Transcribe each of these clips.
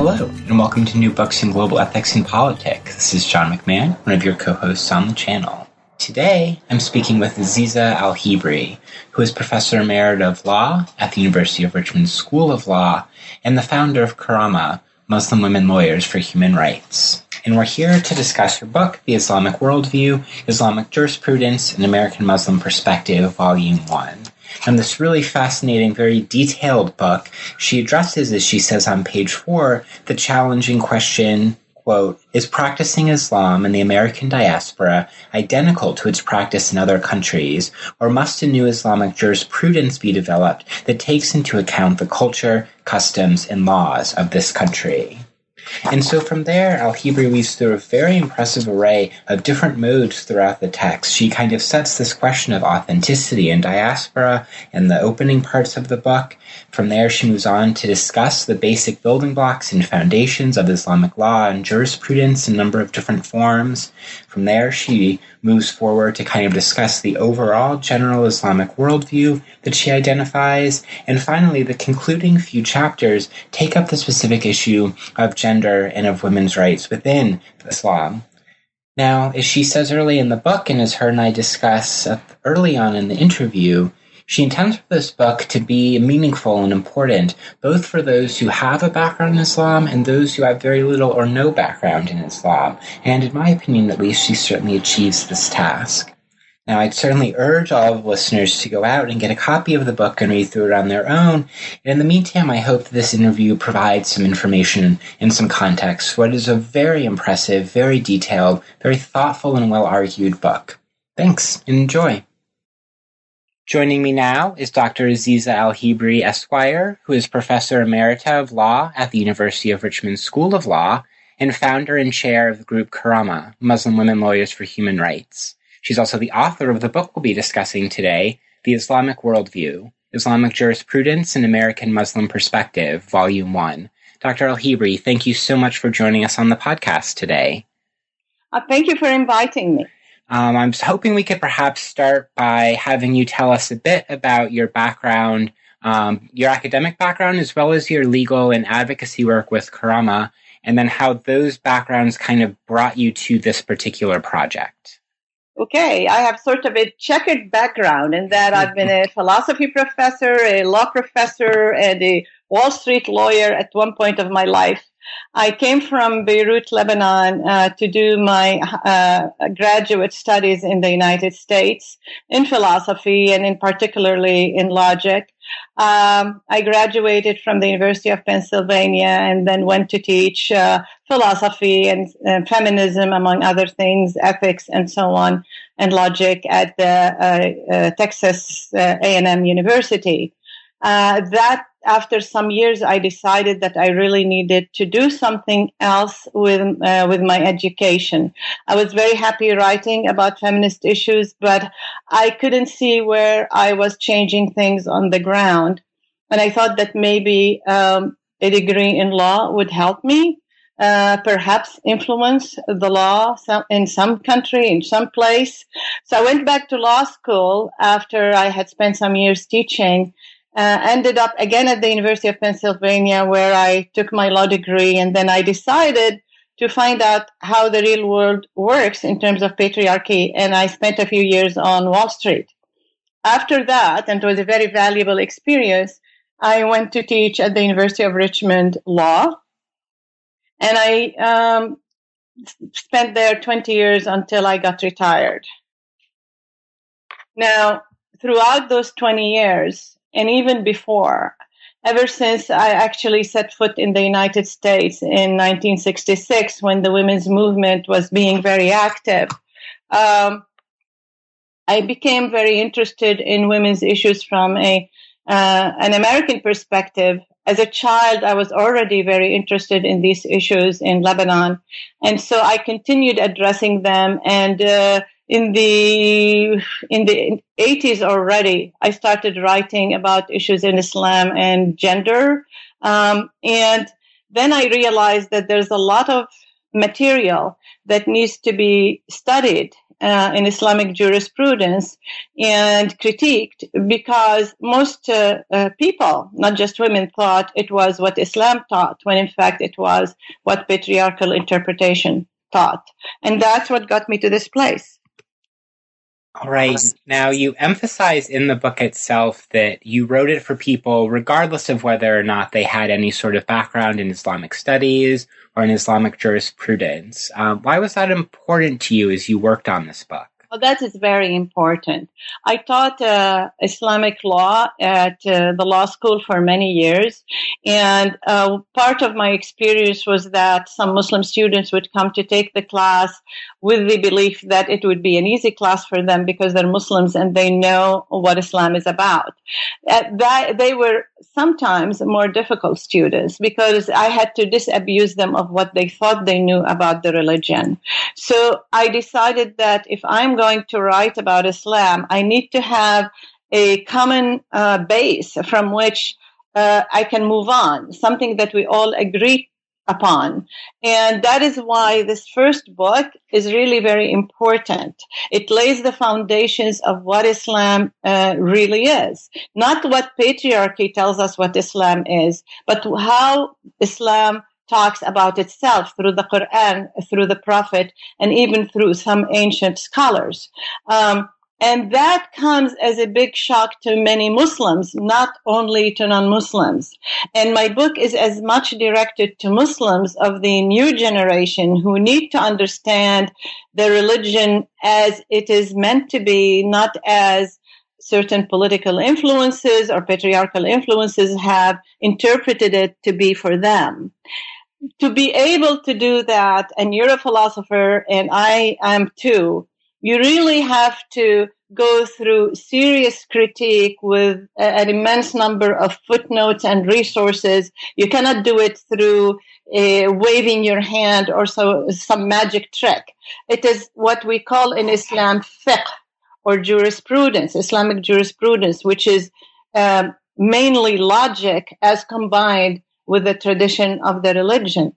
Hello, and welcome to New Books in Global Ethics and Politics. This is John McMahon, one of your co hosts on the channel. Today, I'm speaking with Azizah Al Hibri, who is Professor Emerita of Law at the University of Richmond School of Law and the founder of Karamah, Muslim Women Lawyers for Human Rights. And we're here to discuss her book, The Islamic Worldview Islamic Jurisprudence and American Muslim Perspective, Volume 1. In this really fascinating, very detailed book, she addresses, as she says on page four, the challenging question quote, is practicing Islam in the American diaspora identical to its practice in other countries, or must a new Islamic jurisprudence be developed that takes into account the culture, customs, and laws of this country? And so from there, Al Hibri weaves through a very impressive array of different modes throughout the text. She kind of sets this question of authenticity and diaspora in the opening parts of the book. From there, she moves on to discuss the basic building blocks and foundations of Islamic law and jurisprudence in a number of different forms. From there, she moves forward to kind of discuss the overall general Islamic worldview that she identifies. And finally, the concluding few chapters take up the specific issue of gender and of women's rights within Islam. Now, as she says early in the book, and as her and I discuss early on in the interview, she intends for this book to be meaningful and important, both for those who have a background in Islam and those who have very little or no background in Islam. And in my opinion, at least, she certainly achieves this task. Now, I'd certainly urge all listeners to go out and get a copy of the book and read through it on their own. And in the meantime, I hope that this interview provides some information and some context for what is a very impressive, very detailed, very thoughtful, and well argued book. Thanks and enjoy. Joining me now is Dr. Azizah Al Hibri Esquire, who is Professor Emerita of Law at the University of Richmond School of Law and founder and chair of the group Karamah, Muslim Women Lawyers for Human Rights. She's also the author of the book we'll be discussing today, The Islamic Worldview Islamic Jurisprudence and American Muslim Perspective, Volume 1. Dr. Al Hibri, thank you so much for joining us on the podcast today. Uh, thank you for inviting me. Um, I'm hoping we could perhaps start by having you tell us a bit about your background, um, your academic background, as well as your legal and advocacy work with Karamah, and then how those backgrounds kind of brought you to this particular project. Okay, I have sort of a checkered background in that I've been a philosophy professor, a law professor, and a Wall Street lawyer at one point of my life. I came from Beirut, Lebanon, uh, to do my uh, graduate studies in the United States in philosophy and in particularly in logic. Um, I graduated from the University of Pennsylvania and then went to teach uh, philosophy and uh, feminism, among other things, ethics, and so on, and logic at the uh, uh, Texas A&M University. that after some years, I decided that I really needed to do something else with uh, with my education. I was very happy writing about feminist issues, but I couldn't see where I was changing things on the ground. And I thought that maybe um, a degree in law would help me, uh, perhaps influence the law in some country, in some place. So I went back to law school after I had spent some years teaching uh, ended up again at the University of Pennsylvania where I took my law degree and then I decided to find out how the real world works in terms of patriarchy and I spent a few years on Wall Street. After that, and it was a very valuable experience, I went to teach at the University of Richmond law and I um, spent there 20 years until I got retired. Now, throughout those 20 years, and even before, ever since I actually set foot in the United States in 1966 when the women's movement was being very active. Um, I became very interested in women's issues from a uh, an American perspective as a child, I was already very interested in these issues in Lebanon. And so I continued addressing them. And uh, in the in the 80s already, I started writing about issues in Islam and gender. Um, and then I realized that there's a lot of material that needs to be studied uh, in Islamic jurisprudence and critiqued because most uh, uh, people, not just women, thought it was what Islam taught, when in fact it was what patriarchal interpretation taught. And that's what got me to this place. All right. Now, you emphasize in the book itself that you wrote it for people, regardless of whether or not they had any sort of background in Islamic studies or in Islamic jurisprudence. Um, why was that important to you as you worked on this book? Well, that is very important. I taught uh, Islamic law at uh, the law school for many years, and uh, part of my experience was that some Muslim students would come to take the class with the belief that it would be an easy class for them because they're Muslims and they know what Islam is about. Uh, that they were sometimes more difficult students because I had to disabuse them of what they thought they knew about the religion. So I decided that if I'm going to write about Islam, I need to have a common uh, base from which uh, I can move on, something that we all agree upon. And that is why this first book is really very important. It lays the foundations of what Islam uh, really is. Not what patriarchy tells us what Islam is, but how Islam talks about itself through the Quran, through the Prophet, and even through some ancient scholars. Um, and that comes as a big shock to many Muslims, not only to non-Muslims. And my book is as much directed to Muslims of the new generation who need to understand the religion as it is meant to be, not as certain political influences or patriarchal influences have interpreted it to be for them to be able to do that, and you're a philosopher, and I am too, you really have to go through serious critique with an immense number of footnotes and resources. You cannot do it through uh, waving your hand or so some magic trick. It is what we call in Islam fiqh or jurisprudence, Islamic jurisprudence, which is um, mainly logic as combined with the tradition of the religion.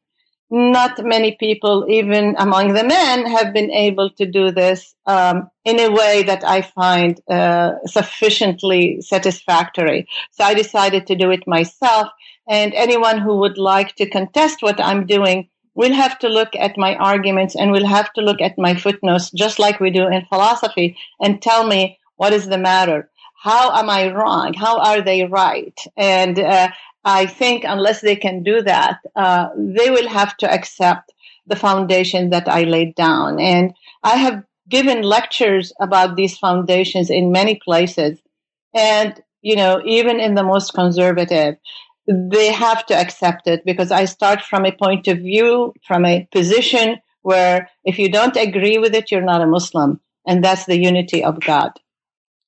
Not many people, even among the men, have been able to do this um, in a way that I find uh, sufficiently satisfactory. So I decided to do it myself. And anyone who would like to contest what I'm doing will have to look at my arguments and will have to look at my footnotes, just like we do in philosophy, and tell me what is the matter how am I wrong? How are they right? And uh, I think unless they can do that, uh, they will have to accept the foundation that I laid down. And I have given lectures about these foundations in many places. And, you know, even in the most conservative, they have to accept it because I start from a point of view, from a position where if you don't agree with it, you're not a Muslim. And that's the unity of God.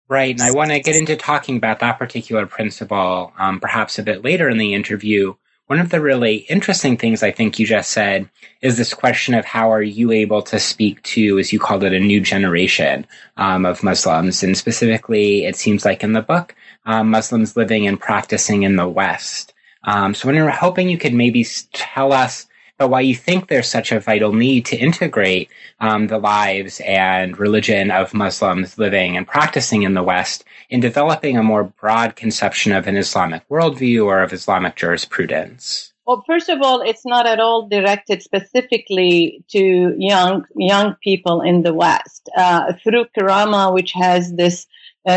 Right, and I want to get into talking about that particular principle um, perhaps a bit later in the interview. One of the really interesting things I think you just said is this question of how are you able to speak to, as you called it, a new generation um, of Muslims, and specifically, it seems like in the book, um, Muslims living and practicing in the West. Um, so, I'm hoping you could maybe tell us but why you think there's such a vital need to integrate um, the lives and religion of Muslims living and practicing in the West in developing a more broad conception of an Islamic worldview or of Islamic jurisprudence. Well, first of all, it's not at all directed specifically to young young people in the West. Uh, through Karama, which has this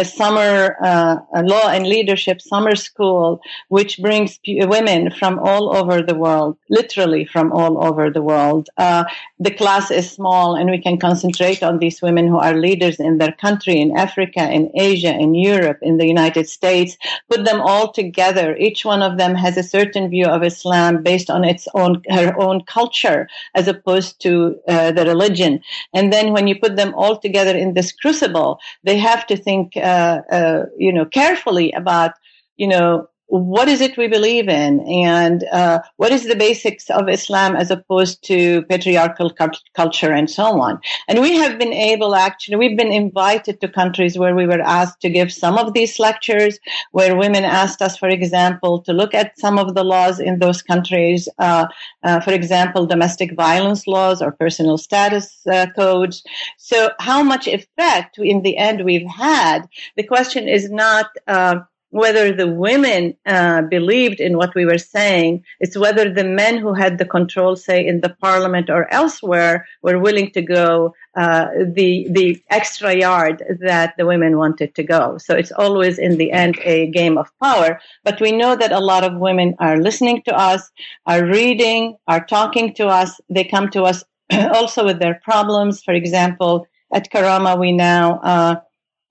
summer uh, law and leadership summer school, which brings p- women from all over the world, literally from all over the world. Uh, the class is small, and we can concentrate on these women who are leaders in their country, in Africa, in Asia, in Europe, in the United States. Put them all together. Each one of them has a certain view of Islam based on its own her own culture, as opposed to uh, the religion. And then when you put them all together in this crucible, they have to think uh, uh, you know, carefully about, you know, what is it we believe in and uh, what is the basics of Islam as opposed to patriarchal culture and so on. And we have been able, actually, we've been invited to countries where we were asked to give some of these lectures, where women asked us, for example, to look at some of the laws in those countries, uh, uh, for example, domestic violence laws or personal status uh, codes. So, how much effect in the end we've had? The question is not uh, whether the women uh, believed in what we were saying. It's whether the men who had the control, say in the parliament or elsewhere, were willing to go uh, the the extra yard that the women wanted to go. So it's always in the end a game of power. But we know that a lot of women are listening to us, are reading, are talking to us. They come to us also with their problems. For example, at Karamah, we now uh,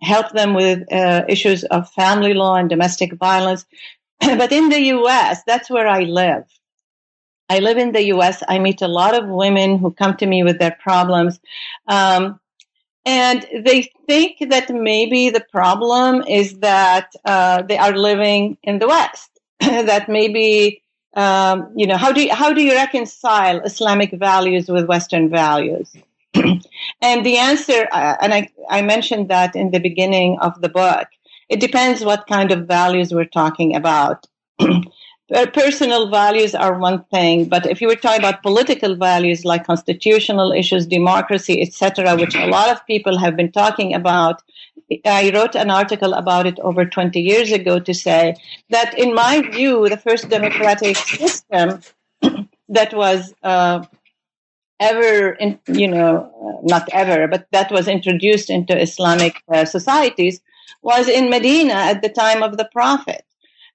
help them with uh, issues of family law and domestic violence. but in the U.S., that's where I live. I live in the U.S. I meet a lot of women who come to me with their problems. Um, and they think that maybe the problem is that uh, they are living in the West. that maybe, um, you know, how do you, how do you reconcile Islamic values with Western values? and the answer, uh, and I, I mentioned that in the beginning of the book, it depends what kind of values we're talking about. Personal values are one thing, but if you were talking about political values like constitutional issues, democracy, etc., which a lot of people have been talking about, I wrote an article about it over 20 years ago to say that, in my view, the first democratic system that was uh, ever, in, you know, not ever, but that was introduced into Islamic uh, societies was in Medina at the time of the Prophet.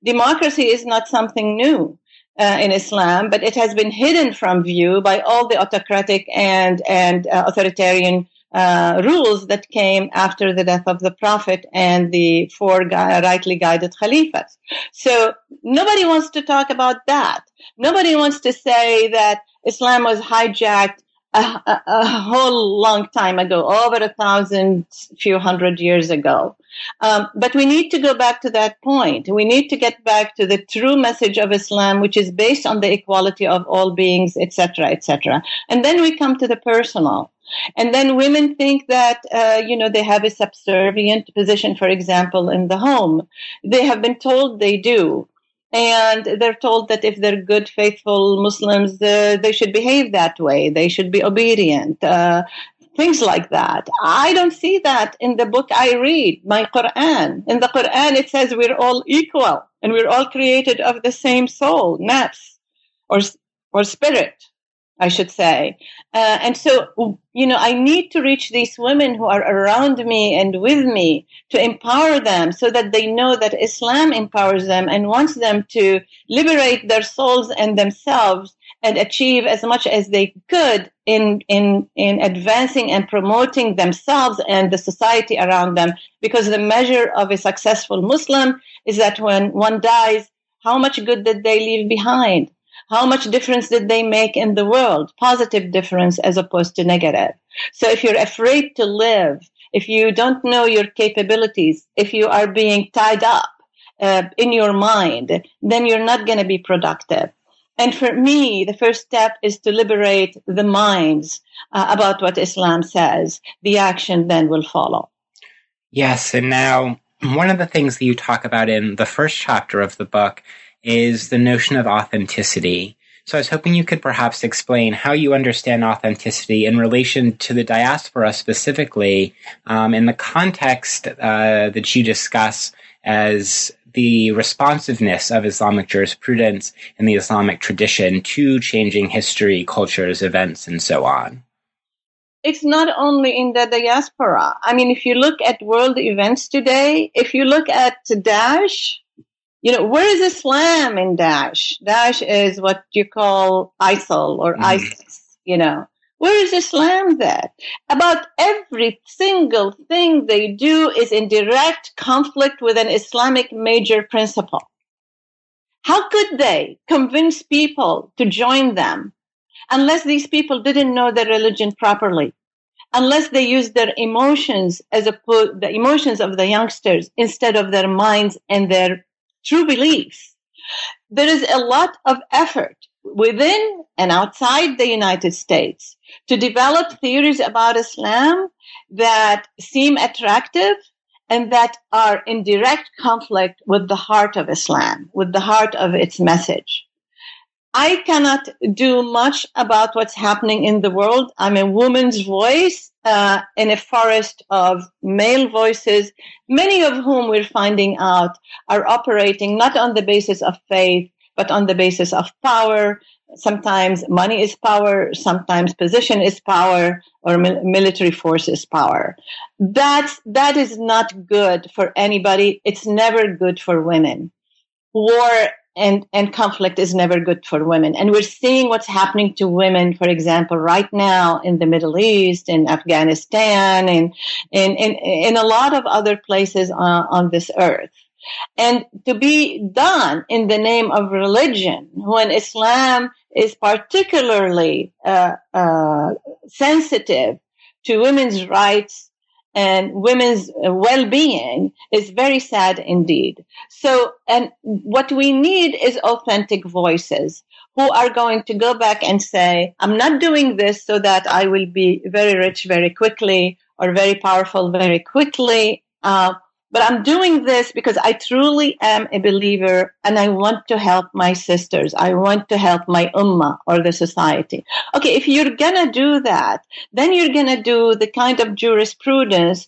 Democracy is not something new. Uh, in Islam, but it has been hidden from view by all the autocratic and and uh, authoritarian uh, rules that came after the death of the Prophet and the four gui- rightly guided Khalifas. So nobody wants to talk about that. Nobody wants to say that Islam was hijacked a, a, a, whole long time ago, over a thousand, few hundred years ago. Um, but we need to go back to that point. We need to get back to the true message of Islam, which is based on the equality of all beings, etc., etc. And then we come to the personal. And then women think that, uh, you know, they have a subservient position, for example, in the home. They have been told they do and they're told that if they're good, faithful Muslims, uh, they should behave that way. They should be obedient. Uh, things like that. I don't see that in the book I read, my Quran. In the Quran, it says we're all equal and we're all created of the same soul, nafs, or or spirit. I should say. Uh, and so, you know, I need to reach these women who are around me and with me to empower them so that they know that Islam empowers them and wants them to liberate their souls and themselves and achieve as much as they could in, in, in advancing and promoting themselves and the society around them. Because the measure of a successful Muslim is that when one dies, how much good did they leave behind? How much difference did they make in the world? Positive difference as opposed to negative. So if you're afraid to live, if you don't know your capabilities, if you are being tied up uh, in your mind, then you're not going to be productive. And for me, the first step is to liberate the minds uh, about what Islam says. The action then will follow. Yes, and now one of the things that you talk about in the first chapter of the book is the notion of authenticity. So I was hoping you could perhaps explain how you understand authenticity in relation to the diaspora specifically, um, in the context uh, that you discuss as the responsiveness of Islamic jurisprudence and the Islamic tradition to changing history, cultures, events, and so on. It's not only in the diaspora. I mean, if you look at world events today, if you look at Daesh, you know, where is Islam in Daesh? Daesh is what you call ISIL or mm. ISIS, you know. Where is Islam there? About every single thing they do is in direct conflict with an Islamic major principle. How could they convince people to join them unless these people didn't know their religion properly? Unless they used their emotions as opposed, the emotions of the youngsters instead of their minds and their true beliefs. There is a lot of effort within and outside the United States to develop theories about Islam that seem attractive and that are in direct conflict with the heart of Islam, with the heart of its message. I cannot do much about what's happening in the world. I'm a woman's voice uh, in a forest of male voices, many of whom we're finding out are operating not on the basis of faith, but on the basis of power. Sometimes money is power, sometimes position is power, or military force is power. That's, that is not good for anybody. It's never good for women. War and, and conflict is never good for women. And we're seeing what's happening to women, for example, right now in the Middle East, in Afghanistan, and in, in, in a lot of other places on, on this earth. And to be done in the name of religion when Islam is particularly uh, uh, sensitive to women's rights and women's well-being is very sad indeed. So, and what we need is authentic voices who are going to go back and say, I'm not doing this so that I will be very rich very quickly or very powerful very quickly. Uh, but I'm doing this because I truly am a believer and I want to help my sisters. I want to help my ummah or the society. Okay, if you're gonna do that, then you're gonna do the kind of jurisprudence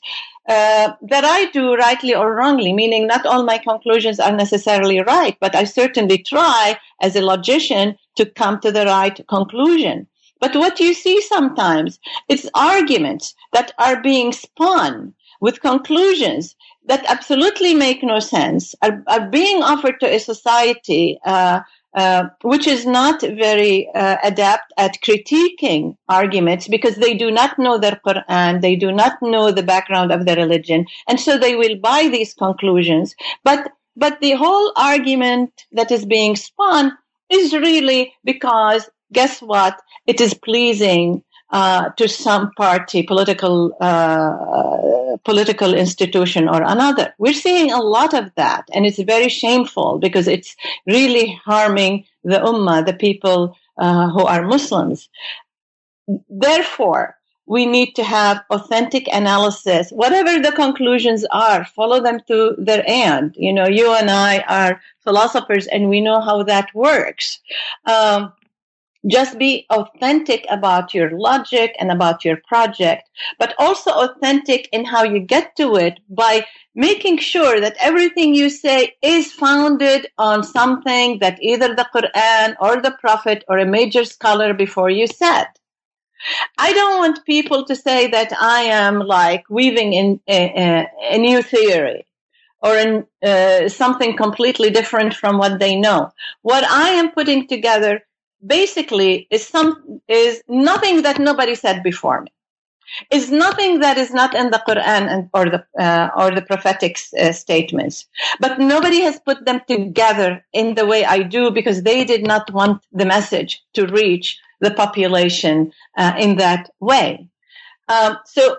uh, that I do rightly or wrongly, meaning not all my conclusions are necessarily right, but I certainly try as a logician to come to the right conclusion. But what you see sometimes, it's arguments that are being spun with conclusions that absolutely make no sense are, are being offered to a society uh, uh, which is not very uh, adept at critiquing arguments because they do not know their Quran, they do not know the background of the religion, and so they will buy these conclusions. But but the whole argument that is being spun is really because guess what? It is pleasing uh, to some party, political uh, political institution or another. We're seeing a lot of that, and it's very shameful because it's really harming the ummah, the people uh, who are Muslims. Therefore, we need to have authentic analysis. Whatever the conclusions are, follow them to their end. You know, you and I are philosophers, and we know how that works. Um, just be authentic about your logic and about your project, but also authentic in how you get to it by making sure that everything you say is founded on something that either the Quran or the Prophet or a major scholar before you said. I don't want people to say that I am like weaving in a, a, a new theory or in uh, something completely different from what they know. What I am putting together basically is some is nothing that nobody said before me is nothing that is not in the Quran and, or the uh, or the prophetic uh, statements. But nobody has put them together in the way I do because they did not want the message to reach the population uh, in that way. Um, so,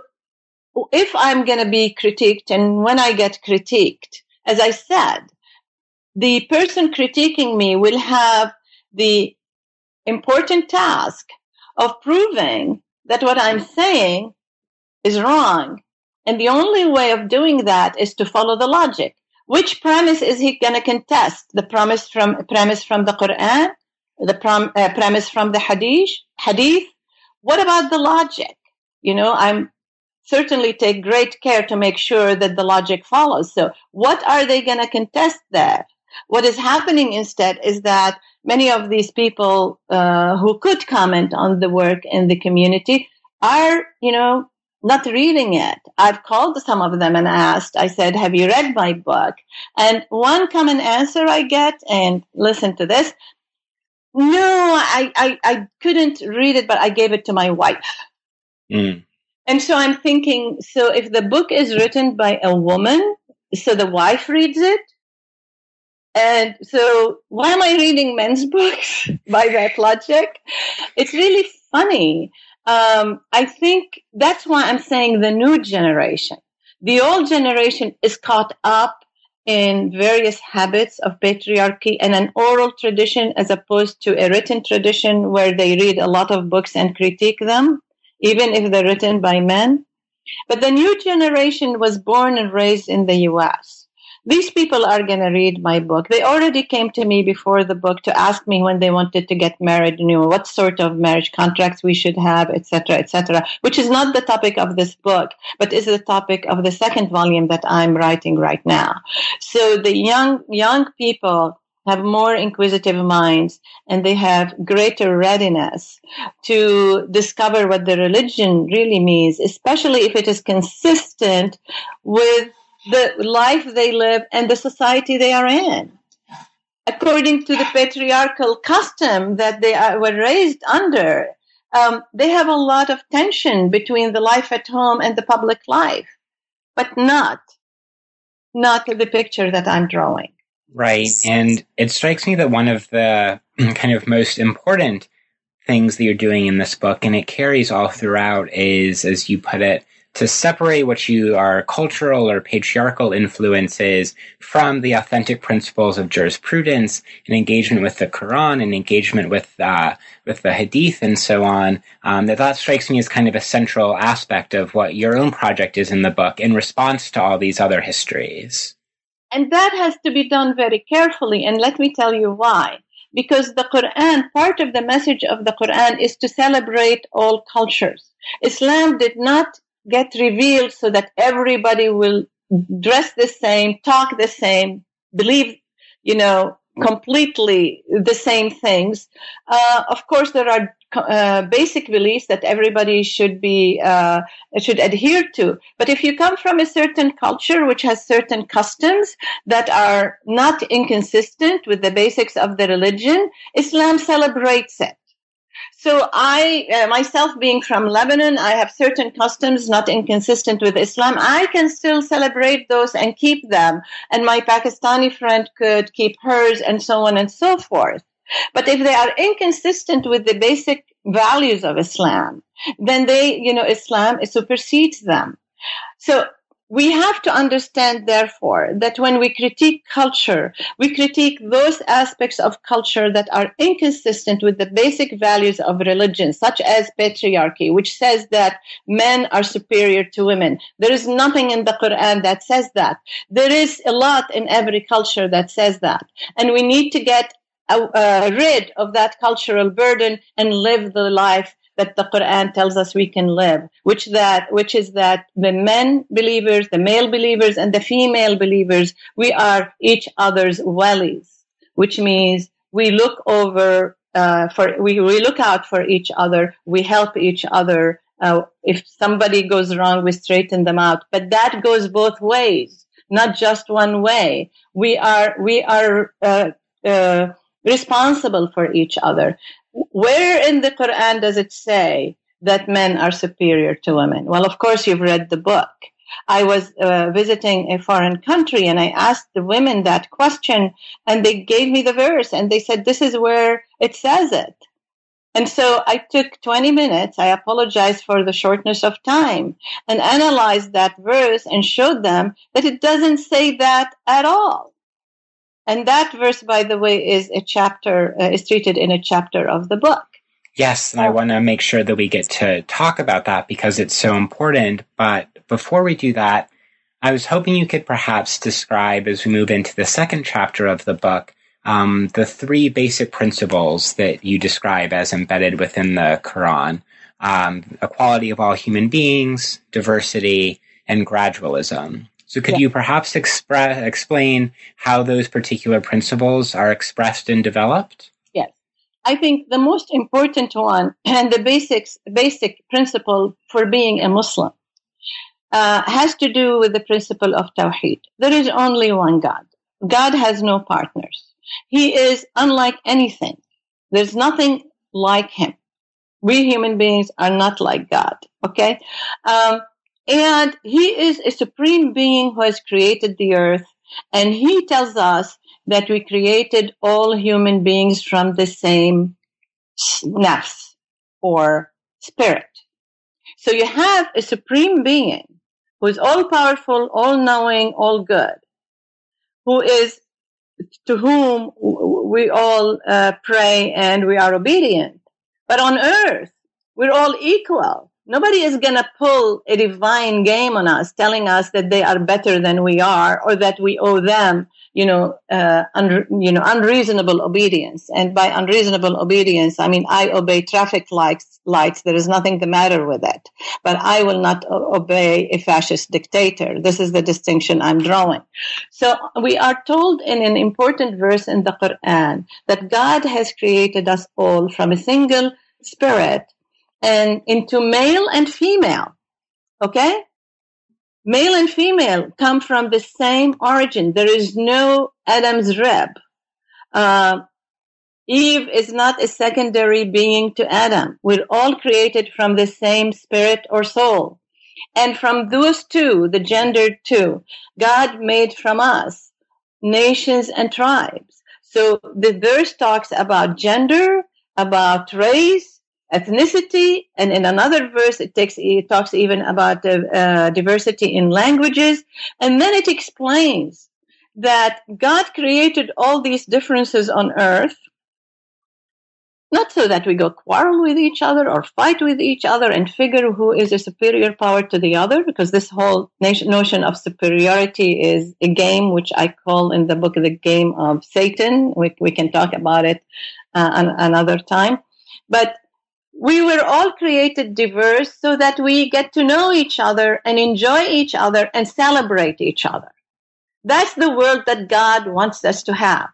if I'm going to be critiqued, and when I get critiqued, as I said, the person critiquing me will have the important task of proving that what I'm saying is wrong. And the only way of doing that is to follow the logic. Which premise is he going to contest? The premise from premise from the Quran, the prom, uh, premise from the Hadith, Hadith. What about the logic? You know, I'm certainly take great care to make sure that the logic follows. So, what are they going to contest there? What is happening instead is that many of these people uh, who could comment on the work in the community are, you know, not reading it. I've called some of them and asked, I said, have you read my book? And one common answer I get, and listen to this. No, I, I, I couldn't read it, but I gave it to my wife. Mm. And so I'm thinking, so if the book is written by a woman, so the wife reads it, and so, why am I reading men's books by that logic? It's really funny. Um, I think that's why I'm saying the new generation. The old generation is caught up in various habits of patriarchy and an oral tradition as opposed to a written tradition where they read a lot of books and critique them, even if they're written by men. But the new generation was born and raised in the US these people are going to read my book. They already came to me before the book to ask me when they wanted to get married, you know, what sort of marriage contracts we should have, etc., etc., which is not the topic of this book, but is the topic of the second volume that I'm writing right now. So the young, young people have more inquisitive minds and they have greater readiness to discover what the religion really means, especially if it is consistent with the life they live and the society they are in. According to the patriarchal custom that they are, were raised under, um, they have a lot of tension between the life at home and the public life, but not, not the picture that I'm drawing. Right. And it strikes me that one of the kind of most important things that you're doing in this book, and it carries all throughout, is, as you put it, to separate what you are cultural or patriarchal influences from the authentic principles of jurisprudence and engagement with the Quran and engagement with uh, with the Hadith and so on. Um, that that strikes me as kind of a central aspect of what your own project is in the book in response to all these other histories. And that has to be done very carefully. And let me tell you why because the Quran, part of the message of the Quran is to celebrate all cultures. Islam did not get revealed so that everybody will dress the same, talk the same, believe, you know, completely the same things. Uh, of course, there are uh, basic beliefs that everybody should be uh, should adhere to. But if you come from a certain culture which has certain customs that are not inconsistent with the basics of the religion, Islam celebrates it. So I, uh, myself being from Lebanon, I have certain customs not inconsistent with Islam. I can still celebrate those and keep them. And my Pakistani friend could keep hers and so on and so forth. But if they are inconsistent with the basic values of Islam, then they, you know, Islam supersedes them. So we have to understand, therefore, that when we critique culture, we critique those aspects of culture that are inconsistent with the basic values of religion, such as patriarchy, which says that men are superior to women. There is nothing in the Quran that says that. There is a lot in every culture that says that. And we need to get uh, rid of that cultural burden and live the life that the Quran tells us we can live, which that which is that the men believers, the male believers, and the female believers, we are each other's wellies, which means we look over uh, for we, we look out for each other, we help each other. Uh, if somebody goes wrong, we straighten them out. But that goes both ways, not just one way. We are we are uh, uh responsible for each other. Where in the Quran does it say that men are superior to women? Well, of course, you've read the book. I was uh, visiting a foreign country and I asked the women that question and they gave me the verse and they said, this is where it says it. And so I took 20 minutes. I apologized for the shortness of time and analyzed that verse and showed them that it doesn't say that at all. And that verse, by the way, is a chapter, uh, is treated in a chapter of the book. Yes, and I want to make sure that we get to talk about that because it's so important. But before we do that, I was hoping you could perhaps describe, as we move into the second chapter of the book, um, the three basic principles that you describe as embedded within the Quran um, equality of all human beings, diversity, and gradualism. So could yeah. you perhaps express, explain how those particular principles are expressed and developed? Yes. I think the most important one and the basics, basic principle for being a Muslim uh, has to do with the principle of Tawheed. There is only one God. God has no partners. He is unlike anything. There's nothing like him. We human beings are not like God. Okay. Um, and he is a supreme being who has created the earth. And he tells us that we created all human beings from the same nafs or spirit. So you have a supreme being who is all powerful, all knowing, all good, who is to whom we all uh, pray and we are obedient. But on earth, we're all equal. Nobody is going to pull a divine game on us, telling us that they are better than we are or that we owe them, you know, uh, un- you know, unreasonable obedience. And by unreasonable obedience, I mean I obey traffic lights. Lights. There is nothing the matter with it, but I will not o- obey a fascist dictator. This is the distinction I'm drawing. So we are told in an important verse in the Quran that God has created us all from a single spirit and into male and female. Okay? Male and female come from the same origin. There is no Adam's rib. Uh, Eve is not a secondary being to Adam. We're all created from the same spirit or soul. And from those two, the gendered two, God made from us nations and tribes. So the verse talks about gender, about race, ethnicity, and in another verse it takes it talks even about uh, diversity in languages, and then it explains that God created all these differences on earth not so that we go quarrel with each other or fight with each other and figure who is a superior power to the other, because this whole notion of superiority is a game which I call in the book the game of Satan. We, we can talk about it uh, another time. But we were all created diverse so that we get to know each other and enjoy each other and celebrate each other. That's the world that God wants us to have.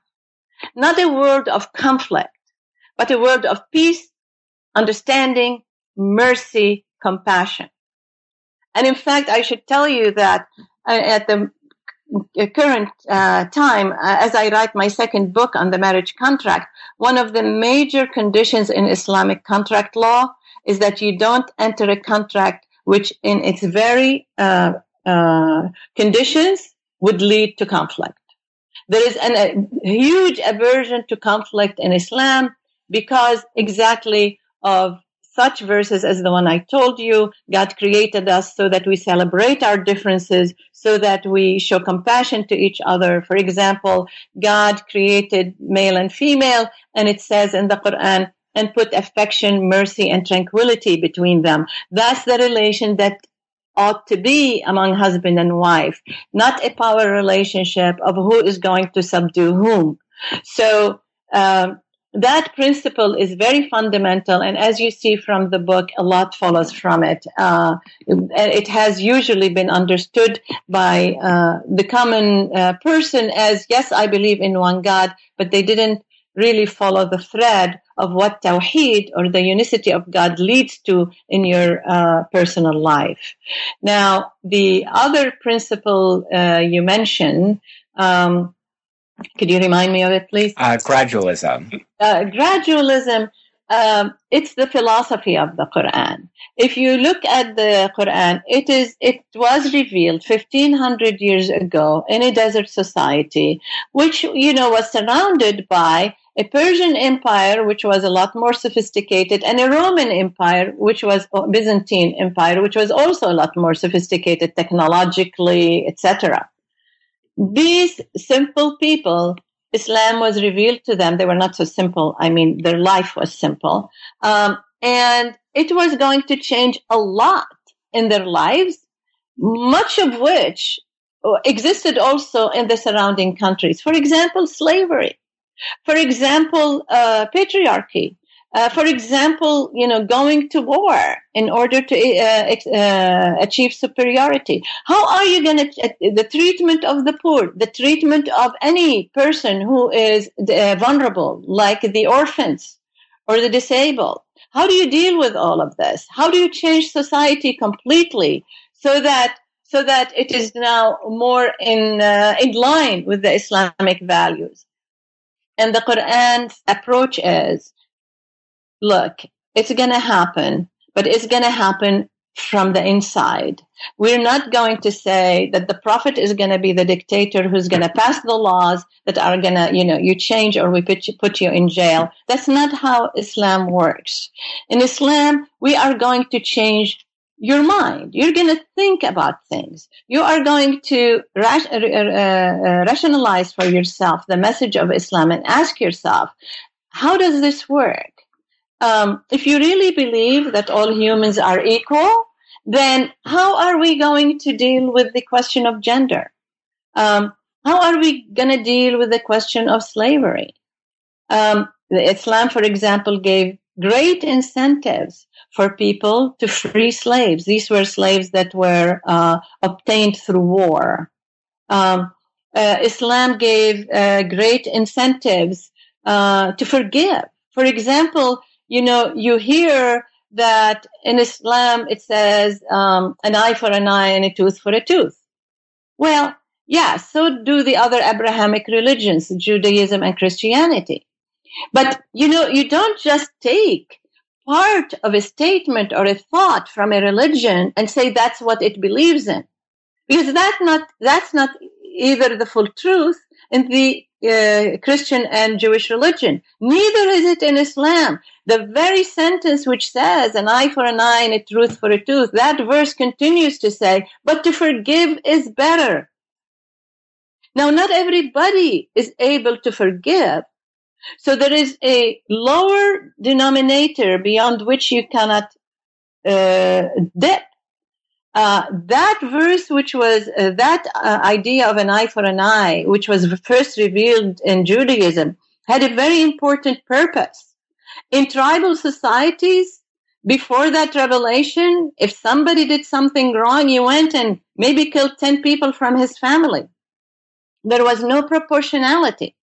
Not a world of conflict, but a world of peace, understanding, mercy, compassion. And in fact, I should tell you that uh, at the current uh, time, uh, as I write my second book on the marriage contract, one of the major conditions in Islamic contract law is that you don't enter a contract which, in its very uh, uh conditions, would lead to conflict. There is an, a huge aversion to conflict in Islam because exactly of such verses as the one I told you. God created us so that we celebrate our differences, so that we show compassion to each other. For example, God created male and female, and it says in the Quran, and put affection, mercy, and tranquility between them. That's the relation that ought to be among husband and wife, not a power relationship of who is going to subdue whom. So, um, that principle is very fundamental, and as you see from the book, a lot follows from it. Uh, it has usually been understood by uh, the common uh, person as, yes, I believe in one God, but they didn't really follow the thread of what Tawheed or the unicity of God leads to in your uh, personal life. Now, the other principle uh, you mentioned. Um, could you remind me of it, please? Uh, gradualism. Uh, gradualism, um, it's the philosophy of the Quran. If you look at the Quran, it is it was revealed 1500 years ago in a desert society, which you know was surrounded by a Persian Empire, which was a lot more sophisticated, and a Roman Empire, which was a Byzantine Empire, which was also a lot more sophisticated technologically, etc these simple people, Islam was revealed to them. They were not so simple. I mean, their life was simple. Um, and it was going to change a lot in their lives, much of which existed also in the surrounding countries. For example, slavery. For example, uh, patriarchy. Uh, for example, you know, going to war in order to uh, uh, achieve superiority. How are you going to uh, the treatment of the poor, the treatment of any person who is uh, vulnerable, like the orphans or the disabled? How do you deal with all of this? How do you change society completely so that so that it is now more in uh, in line with the Islamic values? And the Quran's approach is look, it's going to happen, but it's going to happen from the inside. We're not going to say that the prophet is going to be the dictator who's going to pass the laws that are going to, you know, you change or we put you, put you in jail. That's not how Islam works. In Islam, we are going to change your mind. You're going to think about things. You are going to uh, uh, uh, rationalize for yourself the message of Islam and ask yourself, how does this work? Um, if you really believe that all humans are equal, then how are we going to deal with the question of gender? Um, how are we going to deal with the question of slavery? Um, Islam, for example, gave great incentives for people to free slaves. These were slaves that were uh, obtained through war. Um, uh, Islam gave uh, great incentives uh, to forgive. For example, you know, you hear that in Islam it says um, an eye for an eye and a tooth for a tooth. Well, yeah, so do the other Abrahamic religions, Judaism and Christianity. But you know, you don't just take part of a statement or a thought from a religion and say that's what it believes in. Because that's not, that's not either the full truth in the uh, Christian and Jewish religion. Neither is it in Islam. The very sentence which says an eye for an eye and a tooth for a tooth, that verse continues to say, but to forgive is better. Now, not everybody is able to forgive. So there is a lower denominator beyond which you cannot uh, dip. Uh, that verse, which was uh, that uh, idea of an eye for an eye, which was first revealed in Judaism, had a very important purpose. In tribal societies, before that revelation, if somebody did something wrong, you went and maybe killed 10 people from his family. There was no proportionality.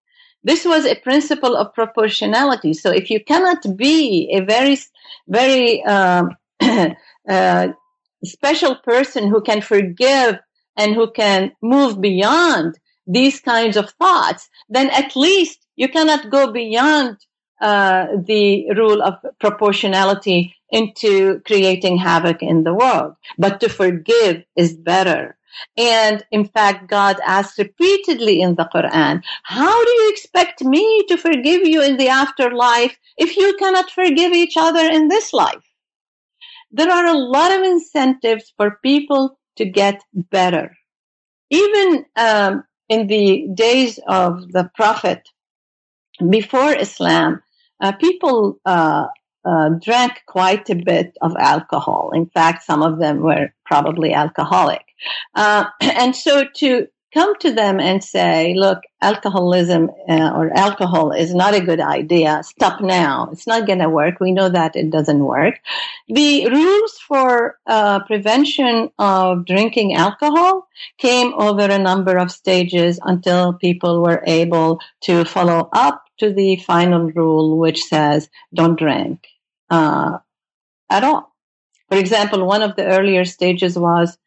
This was a principle of proportionality. So if you cannot be a very, very um, uh, special person who can forgive and who can move beyond these kinds of thoughts, then at least you cannot go beyond uh, the rule of proportionality into creating havoc in the world. But to forgive is better. And in fact, God asks repeatedly in the Quran, how do you expect me to forgive you in the afterlife if you cannot forgive each other in this life? There are a lot of incentives for people to get better. Even um, in the days of the Prophet, before Islam, uh, people uh, uh, drank quite a bit of alcohol. In fact, some of them were probably alcoholic. Uh, and so to come to them and say, look, alcoholism uh, or alcohol is not a good idea. Stop now. It's not going to work. We know that it doesn't work. The rules for uh, prevention of drinking alcohol came over a number of stages until people were able to follow up to the final rule, which says don't drink uh, at all. For example, one of the earlier stages was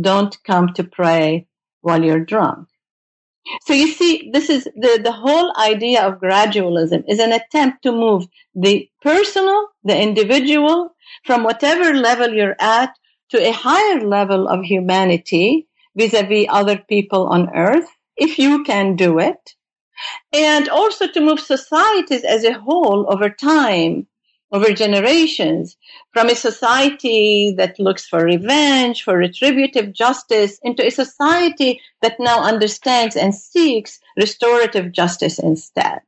don't come to pray while you're drunk. So you see, this is the, the whole idea of gradualism is an attempt to move the personal, the individual from whatever level you're at to a higher level of humanity vis-a-vis other people on earth, if you can do it. And also to move societies as a whole over time over generations from a society that looks for revenge, for retributive justice, into a society that now understands and seeks restorative justice instead.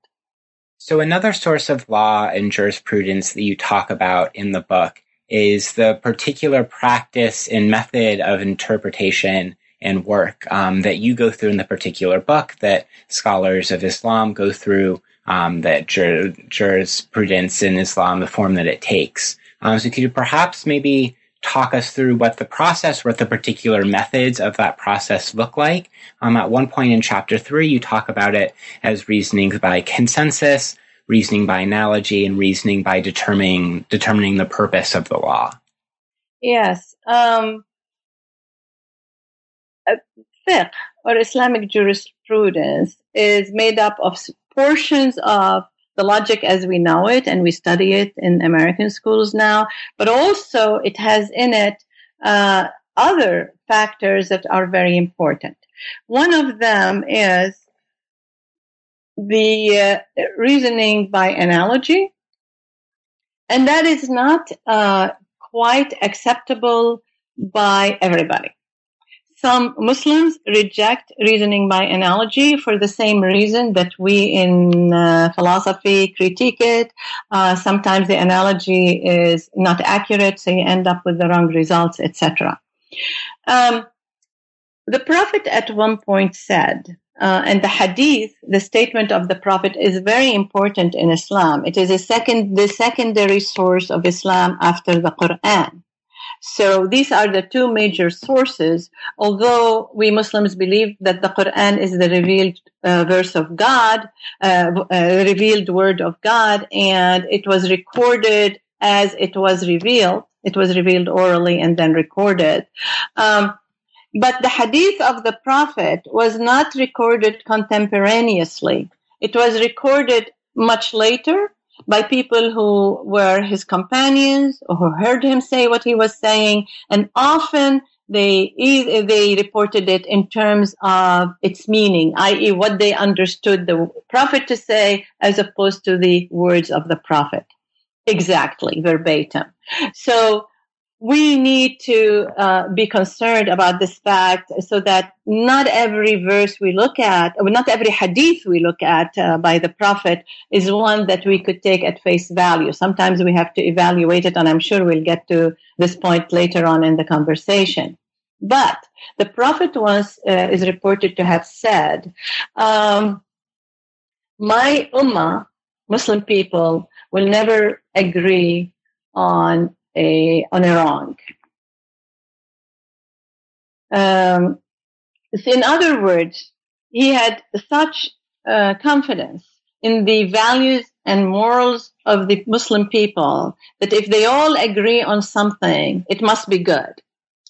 So, another source of law and jurisprudence that you talk about in the book is the particular practice and method of interpretation and work um, that you go through in the particular book that scholars of Islam go through um, that jur- jurisprudence in Islam, the form that it takes. Um, so could you perhaps maybe talk us through what the process, what the particular methods of that process look like? Um, at one point in chapter three, you talk about it as reasoning by consensus, reasoning by analogy, and reasoning by determining determining the purpose of the law. Yes. Um, fiqh or Islamic jurisprudence is made up of portions of the logic as we know it, and we study it in American schools now, but also it has in it uh, other factors that are very important. One of them is the uh, reasoning by analogy, and that is not uh, quite acceptable by everybody. Some Muslims reject reasoning by analogy for the same reason that we in uh, philosophy critique it. Uh, sometimes the analogy is not accurate, so you end up with the wrong results, etc. Um, the Prophet at one point said, uh, and the hadith, the statement of the Prophet is very important in Islam. It is a second, the secondary source of Islam after the Quran. So these are the two major sources. Although we Muslims believe that the Quran is the revealed uh, verse of God, uh, uh, revealed word of God, and it was recorded as it was revealed. It was revealed orally and then recorded. Um, but the hadith of the Prophet was not recorded contemporaneously. It was recorded much later by people who were his companions or who heard him say what he was saying. And often they, they reported it in terms of its meaning, i.e. what they understood the prophet to say as opposed to the words of the prophet. Exactly, verbatim. So we need to uh, be concerned about this fact so that not every verse we look at, or not every hadith we look at uh, by the Prophet is one that we could take at face value. Sometimes we have to evaluate it, and I'm sure we'll get to this point later on in the conversation. But the Prophet once uh, is reported to have said, um, My ummah, Muslim people, will never agree on on a wrong. Um, in other words, he had such uh, confidence in the values and morals of the Muslim people that if they all agree on something, it must be good.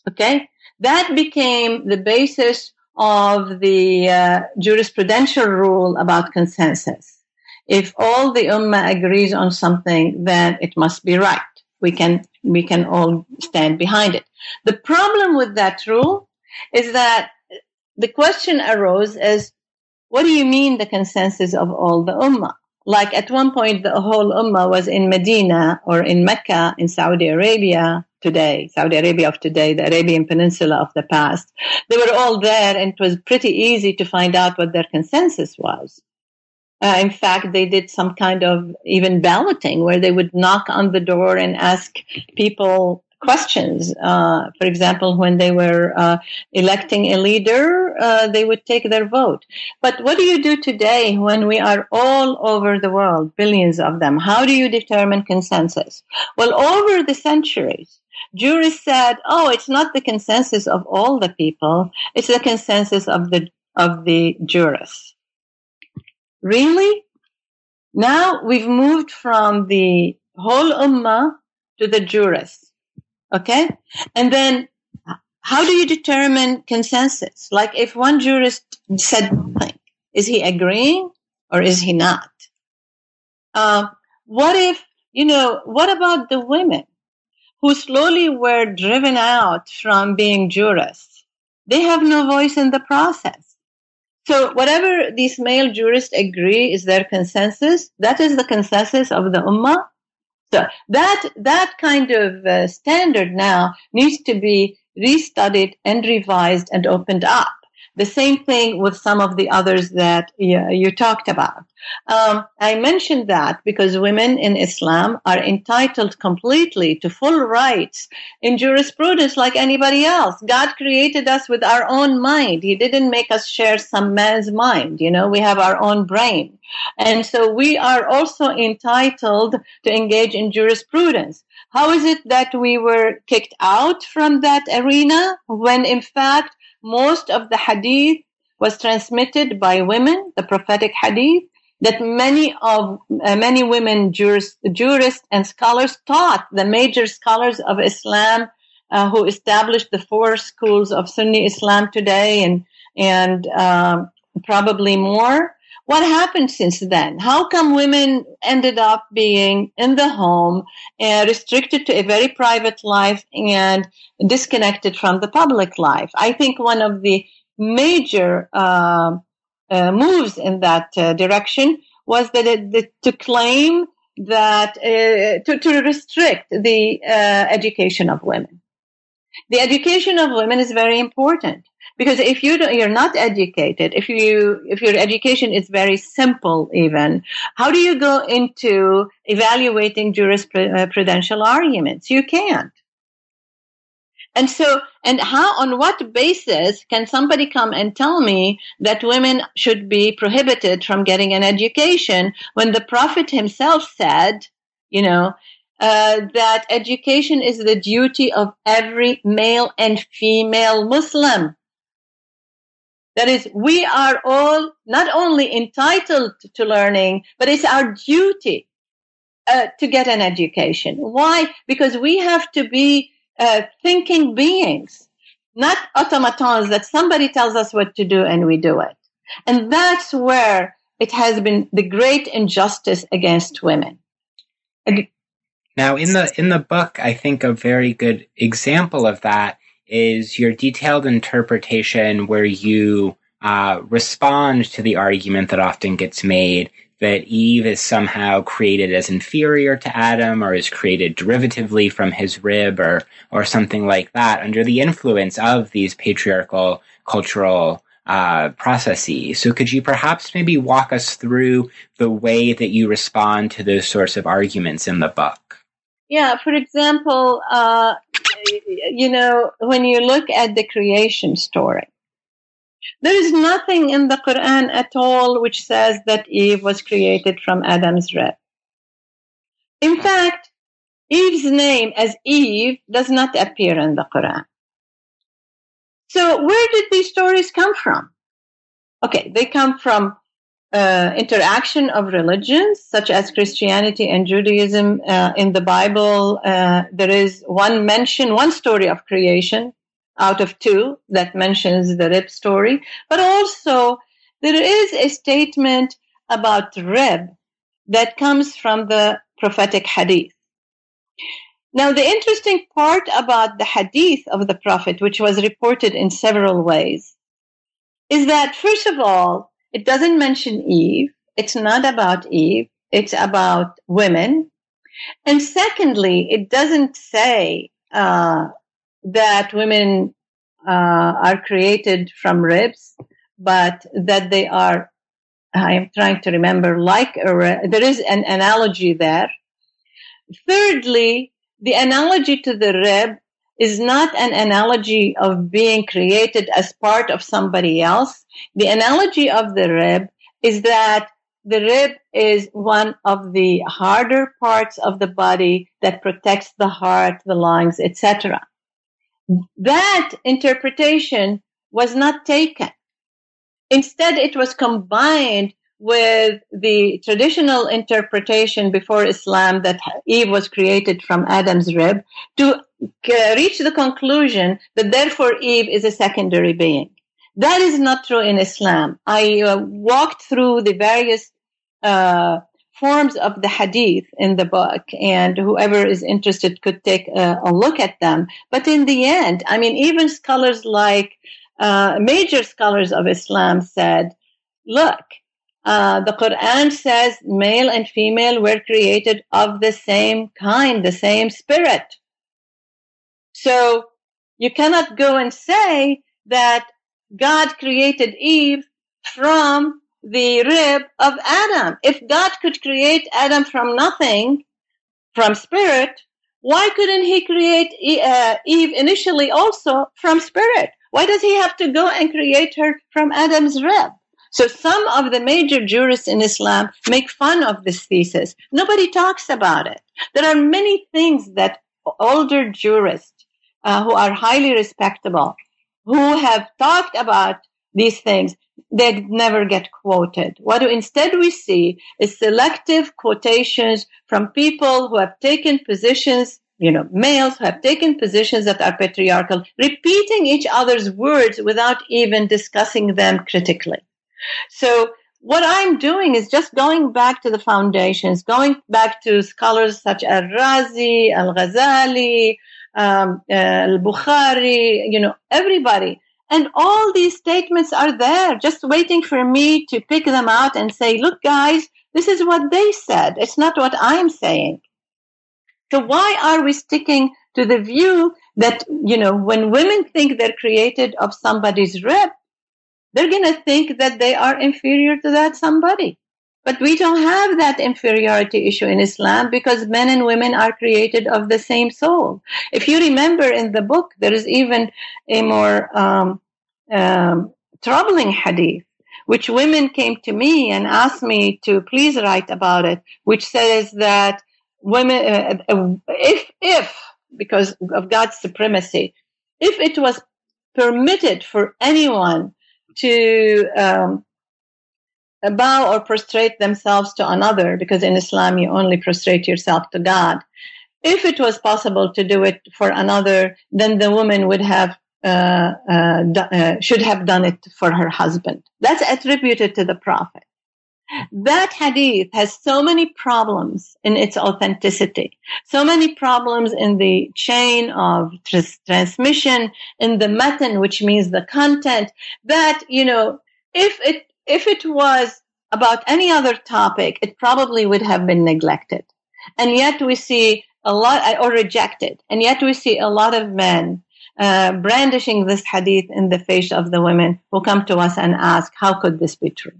Okay? That became the basis of the uh, jurisprudential rule about consensus. If all the ummah agrees on something, then it must be right we can we can all stand behind it. The problem with that rule is that the question arose as what do you mean the consensus of all the ummah? Like at one point the whole ummah was in Medina or in Mecca in Saudi Arabia today, Saudi Arabia of today, the Arabian Peninsula of the past. They were all there and it was pretty easy to find out what their consensus was. Uh, in fact, they did some kind of even balloting where they would knock on the door and ask people questions. Uh, for example, when they were uh, electing a leader, uh, they would take their vote. But what do you do today when we are all over the world, billions of them? How do you determine consensus? Well, over the centuries, jurists said, "Oh, it's not the consensus of all the people; it's the consensus of the of the jurists." Really? Now we've moved from the whole ummah to the jurists. Okay? And then how do you determine consensus? Like if one jurist said something, is he agreeing or is he not? Uh, what if, you know, what about the women who slowly were driven out from being jurists? They have no voice in the process. So whatever these male jurists agree is their consensus. That is the consensus of the ummah. So that that kind of uh, standard now needs to be restudied and revised and opened up. The same thing with some of the others that you, you talked about. Um, I mentioned that because women in Islam are entitled completely to full rights in jurisprudence like anybody else. God created us with our own mind. He didn't make us share some man's mind. You know, we have our own brain. And so we are also entitled to engage in jurisprudence. How is it that we were kicked out from that arena when in fact most of the hadith was transmitted by women, the prophetic hadith, that many of uh, many women jurists, and scholars taught the major scholars of Islam uh, who established the four schools of Sunni Islam today and and um, probably more. What happened since then? How come women ended up being in the home, uh, restricted to a very private life and disconnected from the public life? I think one of the major uh, uh, moves in that uh, direction was that it, to claim that to, to restrict the education of women. The education of women is very important because if you you're not educated, if you if your education is very simple, even how do you go into evaluating jurisprudential arguments? You can't. And so, and how, on what basis can somebody come and tell me that women should be prohibited from getting an education when the Prophet himself said, you know, uh, that education is the duty of every male and female Muslim. That is, we are all not only entitled to learning, but it's our duty uh, to get an education. Why? Because we have to be uh, thinking beings, not automatons that somebody tells us what to do and we do it. And that's where it has been the great injustice against women. Now, in the in the book, I think a very good example of that is your detailed interpretation, where you uh, respond to the argument that often gets made that Eve is somehow created as inferior to Adam or is created derivatively from his rib or, or something like that under the influence of these patriarchal cultural uh, processes. So could you perhaps maybe walk us through the way that you respond to those sorts of arguments in the book? Yeah, for example, uh, you know, when you look at the creation story, there is nothing in the Quran at all which says that Eve was created from Adam's rib. In fact, Eve's name as Eve does not appear in the Quran. So where did these stories come from? Okay, they come from uh, interaction of religions such as Christianity and Judaism uh, in the Bible. Uh, there is one mention, one story of creation out of two that mentions the rib story, but also there is a statement about rib that comes from the prophetic hadith. Now, the interesting part about the hadith of the prophet, which was reported in several ways, is that first of all, it doesn't mention Eve. It's not about Eve. It's about women. And secondly, it doesn't say uh, that women uh, are created from ribs, but that they are, I am trying to remember, like a, there is an analogy there. Thirdly, the analogy to the rib is not an analogy of being created as part of somebody else. The analogy of the rib is that the rib is one of the harder parts of the body that protects the heart, the lungs, etc. That interpretation was not taken. Instead, it was combined with the traditional interpretation before Islam that Eve was created from Adam's rib to reach the conclusion that therefore Eve is a secondary being. That is not true in Islam. I uh, walked through the various uh, forms of the hadith in the book, and whoever is interested could take a, look at them. But in the end, I mean, even scholars like uh, major scholars of Islam said, look, uh, the Quran says male and female were created of the same kind, the same spirit. So you cannot go and say that God created Eve from the rib of Adam. If God could create Adam from nothing, from spirit, why couldn't he create uh, Eve initially also from spirit? Why does he have to go and create her from Adam's rib? So some of the major jurists in Islam make fun of this thesis. Nobody talks about it. There are many things that older jurists uh, who are highly respectable, who have talked about these things, they never get quoted. What instead we see is selective quotations from people who have taken positions, you know, males who have taken positions that are patriarchal, repeating each other's words without even discussing them critically. So what I'm doing is just going back to the foundations, going back to scholars such as Razi, Al Ghazali, um, uh, Al Bukhari, you know, everybody and all these statements are there, just waiting for me to pick them out and say, look, guys, this is what they said. It's not what I'm saying. So why are we sticking to the view that, you know, when women think they're created of somebody's rib, they're going to think that they are inferior to that somebody. But we don't have that inferiority issue in Islam because men and women are created of the same soul. If you remember in the book, there is even a more um, um, troubling hadith, which women came to me and asked me to please write about it, which says that women, uh, uh if, if, because of God's supremacy, if it was permitted for anyone to um, bow or prostrate themselves to another, because in Islam you only prostrate yourself to God. If it was possible to do it for another, then the woman would have uh, uh, uh, should have done it for her husband. That's attributed to the Prophet. That hadith has so many problems in its authenticity, so many problems in the chain of tr- transmission, in the matan, which means the content, that, you know, if it if it was about any other topic, it probably would have been neglected. And yet we see a lot, or rejected. And yet we see a lot of men uh, brandishing this hadith in the face of the women who come to us and ask, how could this be true?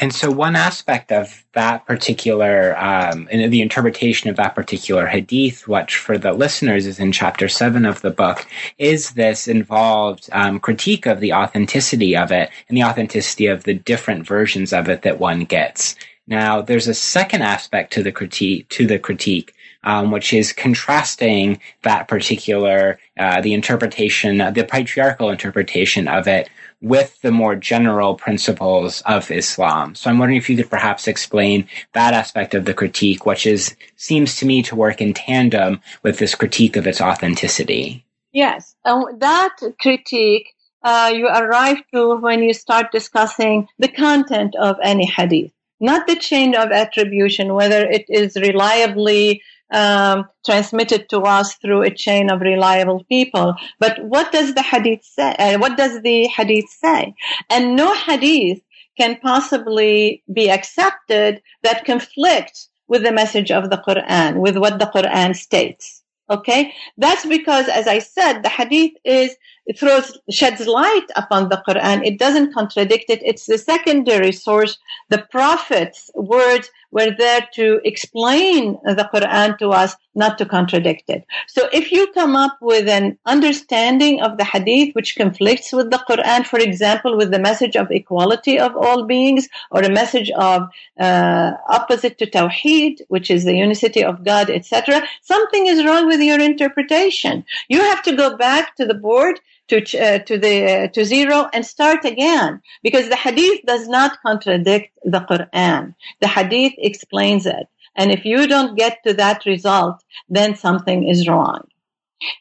And so, one aspect of that particular, um, the interpretation of that particular hadith, which for the listeners is in chapter seven of the book, is this involved um, critique of the authenticity of it and the authenticity of the different versions of it that one gets. Now, there's a second aspect to the critique, to the critique, um, which is contrasting that particular, uh, the interpretation, the patriarchal interpretation of it with the more general principles of Islam. So I'm wondering if you could perhaps explain that aspect of the critique, which is seems to me to work in tandem with this critique of its authenticity. Yes, uh, that critique uh, you arrive to when you start discussing the content of any hadith, not the chain of attribution, whether it is reliably um, transmitted to us through a chain of reliable people. But what does the hadith say? Uh, what does the hadith say? And no hadith can possibly be accepted that conflicts with the message of the Quran, with what the Quran states. Okay? That's because, as I said, the hadith is, it throws, sheds light upon the Quran. It doesn't contradict it. It's the secondary source. The Prophet's words were there to explain the Quran to us, not to contradict it. So if you come up with an understanding of the hadith which conflicts with the Quran, for example, with the message of equality of all beings, or a message of uh, opposite to Tawheed, which is the unicity of God, etc., something is wrong with your interpretation. You have to go back to the board to uh, to the uh, to zero and start again because the hadith does not contradict the Quran. The hadith explains it, and if you don't get to that result, then something is wrong.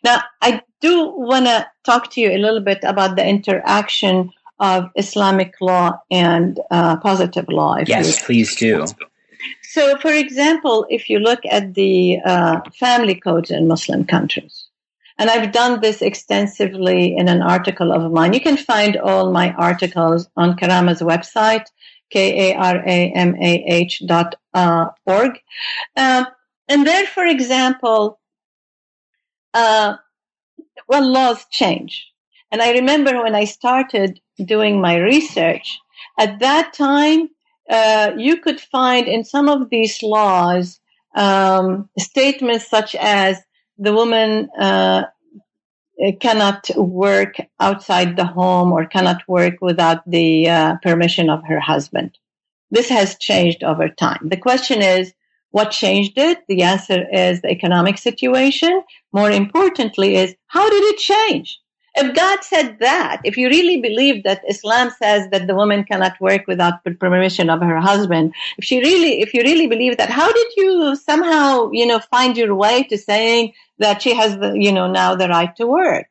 Now, I do want to talk to you a little bit about the interaction of Islamic law and uh, positive law. yes, please do. So, for example, if you look at the uh, family codes in Muslim countries, and I've done this extensively in an article of mine. You can find all my articles on Karamah's website, K-A-R-A-M-A-H dot uh, org. Um, and there, for example, uh, well, laws change. And I remember when I started doing my research, at that time, uh, you could find in some of these laws um, statements such as the woman uh, cannot work outside the home or cannot work without the uh, permission of her husband. This has changed over time. The question is, what changed it? The answer is the economic situation. More importantly is, how did it change? If God said that, if you really believe that Islam says that the woman cannot work without the permission of her husband, if she really, if you really believe that, how did you somehow, you know, find your way to saying that she has the, you know, now the right to work?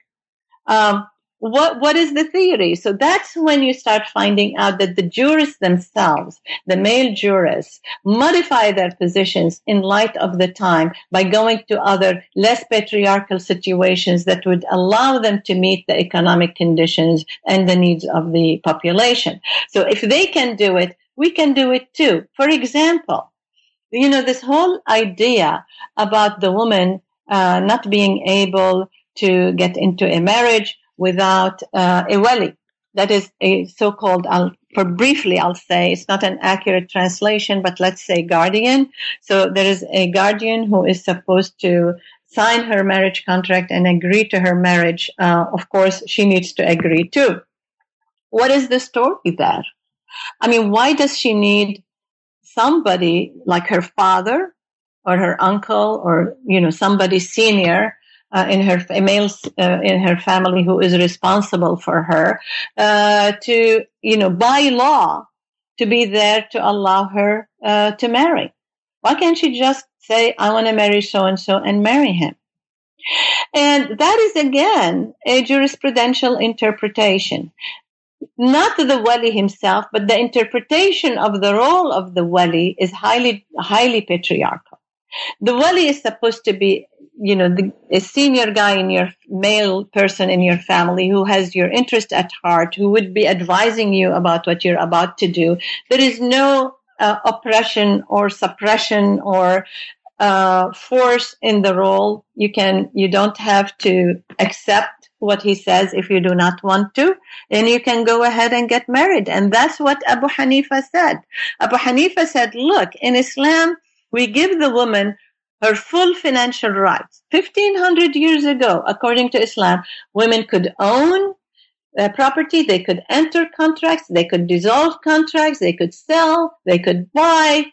Um, what what is the theory? So that's when you start finding out that the jurists themselves the male jurists modify their positions in light of the time by going to other less patriarchal situations that would allow them to meet the economic conditions and the needs of the population. So if they can do it we can do it too. For example you know this whole idea about the woman uh, not being able to get into a marriage without uh, a wali. That is a so-called, for briefly, I'll say it's not an accurate translation, but let's say guardian. So there is a guardian who is supposed to sign her marriage contract and agree to her marriage. Uh, of course, she needs to agree too. What is the story there? I mean, why does she need somebody like her father or her uncle or, you know, somebody senior uh, in her males uh, in her family who is responsible for her uh, to, you know, by law to be there to allow her uh, to marry. Why can't she just say, I want to marry so and so and marry him? And that is again a jurisprudential interpretation not the wali himself, but the interpretation of the role of the wali is highly, highly patriarchal. The wali is supposed to be, you know, the, a senior guy in your male person in your family who has your interest at heart, who would be advising you about what you're about to do. There is no uh, oppression or suppression or uh, force in the role. You can, you don't have to accept what he says if you do not want to, then you can go ahead and get married. And that's what Abu Hanifa said. Abu Hanifa said, look, in Islam, we give the woman her full financial rights. 1500 years ago, according to Islam, women could own uh, property, they could enter contracts, they could dissolve contracts, they could sell, they could buy,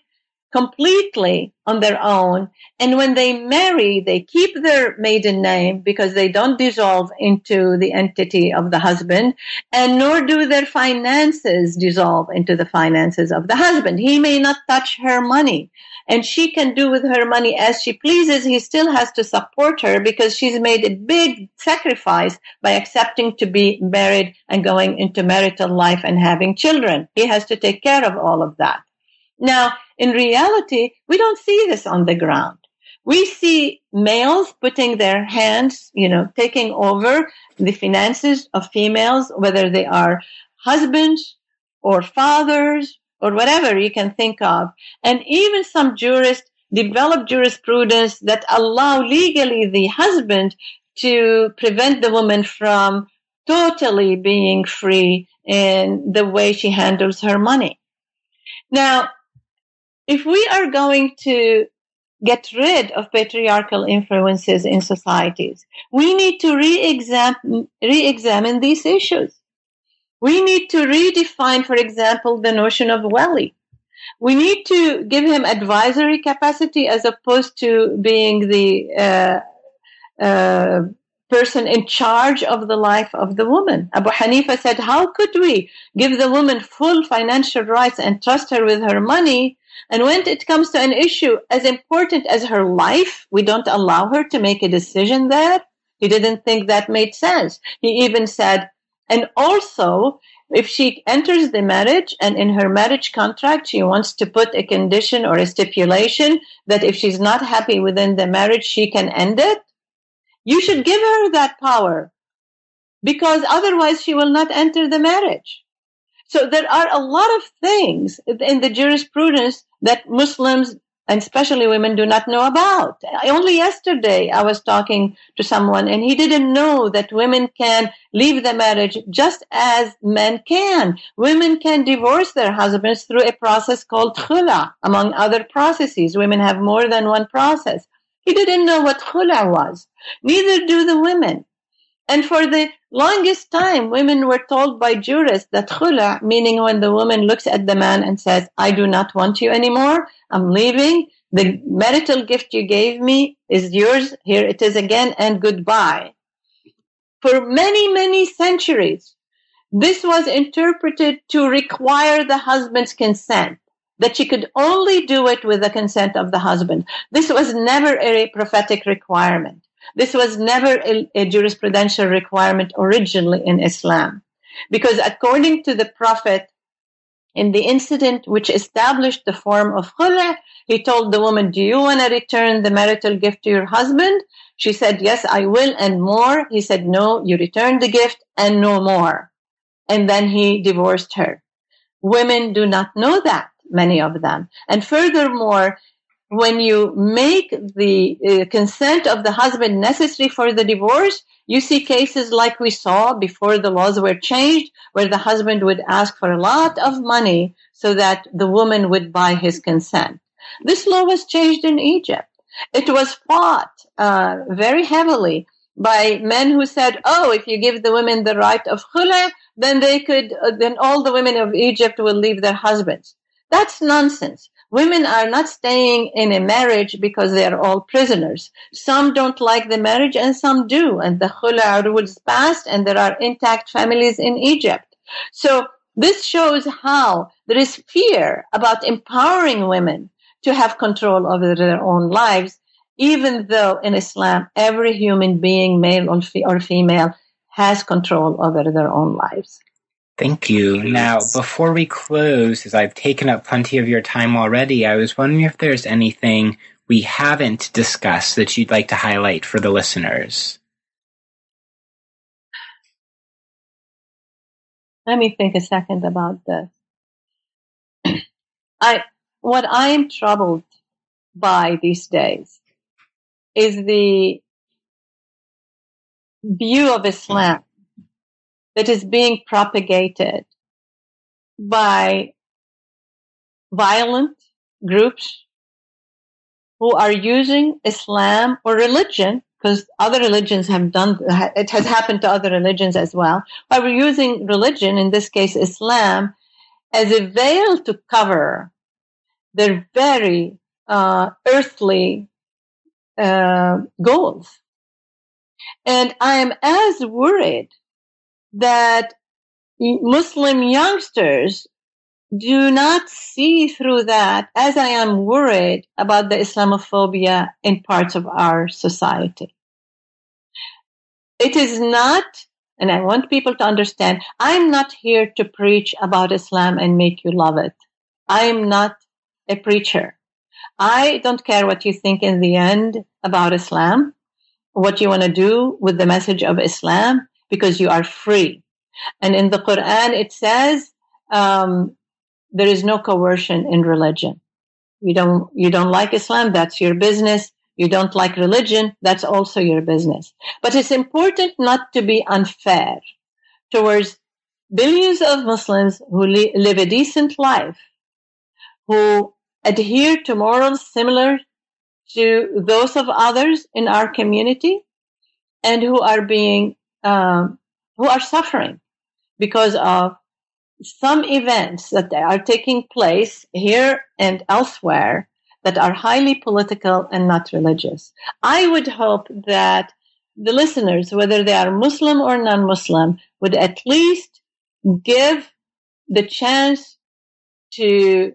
completely on their own. And when they marry, they keep their maiden name because they don't dissolve into the entity of the husband, and nor do their finances dissolve into the finances of the husband. He may not touch her money. And she can do with her money as she pleases. He still has to support her because she's made a big sacrifice by accepting to be married and going into marital life and having children. He has to take care of all of that. Now, in reality, we don't see this on the ground. We see males putting their hands, you know, taking over the finances of females, whether they are husbands or fathers or whatever you can think of. And even some jurists develop jurisprudence that allow legally the husband to prevent the woman from totally being free in the way she handles her money. Now, if we are going to get rid of patriarchal influences in societies, we need to re-examine, re-examine these issues. We need to redefine, for example, the notion of wali. We need to give him advisory capacity as opposed to being the uh, uh, person in charge of the life of the woman. Abu Hanifa said, How could we give the woman full financial rights and trust her with her money and when it comes to an issue as important as her life, we don't allow her to make a decision there. He didn't think that made sense. He even said, and also, if she enters the marriage and in her marriage contract she wants to put a condition or a stipulation that if she's not happy within the marriage she can end it, you should give her that power because otherwise she will not enter the marriage. So there are a lot of things in the jurisprudence that Muslims and especially women do not know about. Only yesterday I was talking to someone and he didn't know that women can leave the marriage just as men can. Women can divorce their husbands through a process called khula, among other processes. Women have more than one process. He didn't know what khula was. Neither do the women. And for the longest time, women were told by jurists that khula, meaning when the woman looks at the man and says, I do not want you anymore, I'm leaving, the marital gift you gave me is yours, here it is again, and goodbye. For many, many centuries, this was interpreted to require the husband's consent, that she could only do it with the consent of the husband. This was never a prophetic requirement. This was never a, a jurisprudential requirement originally in Islam. Because according to the Prophet, in the incident which established the form of khula, he told the woman, do you want to return the marital gift to your husband? She said, yes, I will and more. He said, no, you return the gift and no more. And then he divorced her. Women do not know that, many of them. And furthermore, when you make the uh, consent of the husband necessary for the divorce, you see cases like we saw before the laws were changed, where the husband would ask for a lot of money so that the woman would buy his consent. This law was changed in Egypt. It was fought uh, very heavily by men who said, "Oh, if you give the women the right of khula, then they could, uh, then all the women of Egypt will leave their husbands." That's nonsense. Women are not staying in a marriage because they are all prisoners. Some don't like the marriage and some do. And the khula rules passed and there are intact families in Egypt. So this shows how there is fear about empowering women to have control over their own lives, even though in Islam, every human being, male or female, has control over their own lives. Thank you. Now, before we close, as I've taken up plenty of your time already, I was wondering if there's anything we haven't discussed that you'd like to highlight for the listeners. Let me think a second about this. I, what I am troubled by these days is the view of Islam that is being propagated by violent groups who are using Islam or religion, because other religions have done, it has happened to other religions as well, but we're using religion, in this case Islam, as a veil to cover their very uh, earthly uh, goals. And I am as worried that Muslim youngsters do not see through that as I am worried about the Islamophobia in parts of our society. It is not, and I want people to understand, I'm not here to preach about Islam and make you love it. I am not a preacher. I don't care what you think in the end about Islam, what you want to do with the message of Islam because you are free. And in the Quran, it says um, there is no coercion in religion. You don't you don't like Islam, that's your business. You don't like religion, that's also your business. But it's important not to be unfair towards billions of Muslims who li- live a decent life, who adhere to morals similar to those of others in our community, and who are being um, who are suffering because of some events that are taking place here and elsewhere that are highly political and not religious. I would hope that the listeners, whether they are Muslim or non Muslim, would at least give the chance to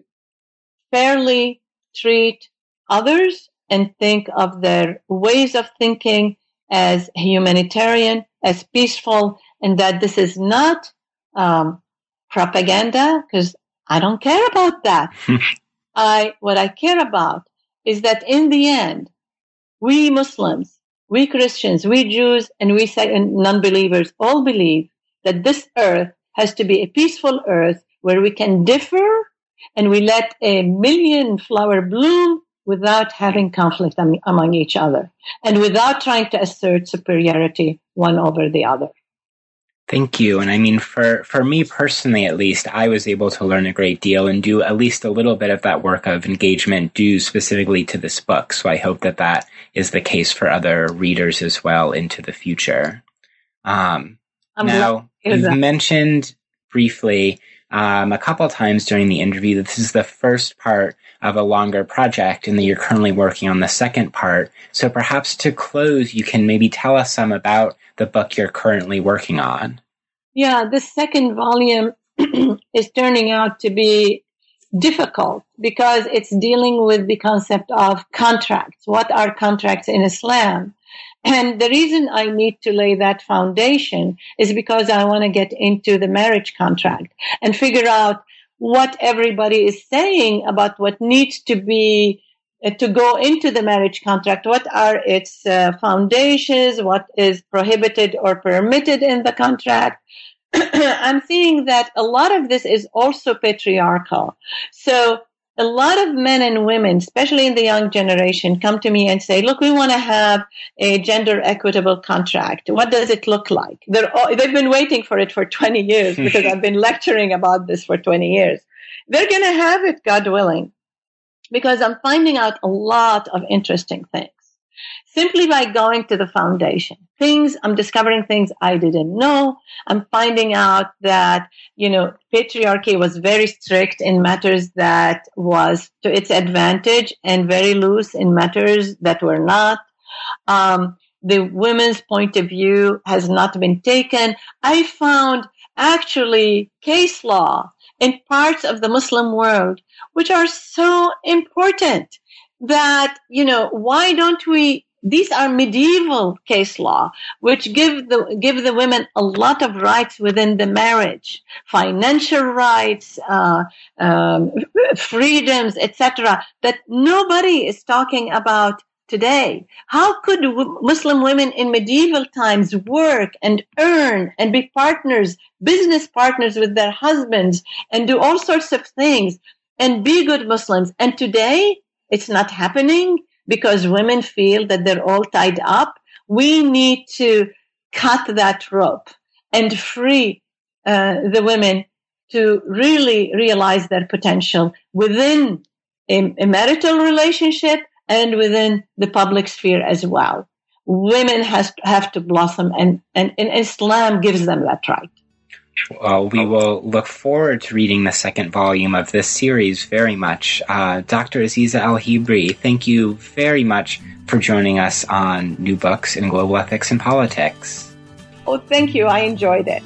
fairly treat others and think of their ways of thinking as humanitarian, as peaceful, and that this is not um, propaganda because I don't care about that. I what I care about is that in the end, we Muslims, we Christians, we Jews, and we non-believers all believe that this earth has to be a peaceful earth where we can differ and we let a million flower bloom without having conflict among each other and without trying to assert superiority one over the other. Thank you. And I mean, for, for me personally, at least, I was able to learn a great deal and do at least a little bit of that work of engagement due specifically to this book. So I hope that that is the case for other readers as well into the future. Um, now, you've mentioned briefly um, a couple times during the interview that this is the first part of a longer project and that you're currently working on the second part. So perhaps to close, you can maybe tell us some about the book you're currently working on. Yeah, the second volume is turning out to be difficult because it's dealing with the concept of contracts. What are contracts in Islam? And the reason I need to lay that foundation is because I want to get into the marriage contract and figure out what everybody is saying about what needs to be uh, to go into the marriage contract. What are its uh, foundations? What is prohibited or permitted in the contract? I'm seeing that a lot of this is also patriarchal. So a lot of men and women, especially in the young generation, come to me and say, look, we want to have a gender equitable contract. What does it look like? They're, they've been waiting for it for 20 years hmm. because I've been lecturing about this for 20 years. They're going to have it, God willing, because I'm finding out a lot of interesting things simply by going to the foundation. Things, I'm discovering things I didn't know. I'm finding out that, you know, patriarchy was very strict in matters that was to its advantage and very loose in matters that were not. Um, the women's point of view has not been taken. I found actually case law in parts of the Muslim world which are so important that, you know, why don't we these are medieval case law, which give the give the women a lot of rights within the marriage, financial rights, uh, um, freedoms, etc. That nobody is talking about today. How could Muslim women in medieval times work and earn and be partners, business partners with their husbands, and do all sorts of things and be good Muslims? And today, it's not happening because women feel that they're all tied up. We need to cut that rope and free uh, the women to really realize their potential within a, a marital relationship and within the public sphere as well. Women has have to blossom, and, and, and Islam gives them that right. Well, we will look forward to reading the second volume of this series very much. Uh, Dr. Azizah Al Hibri, thank you very much for joining us on New Books in Global Ethics and Politics. Oh, thank you. I enjoyed it.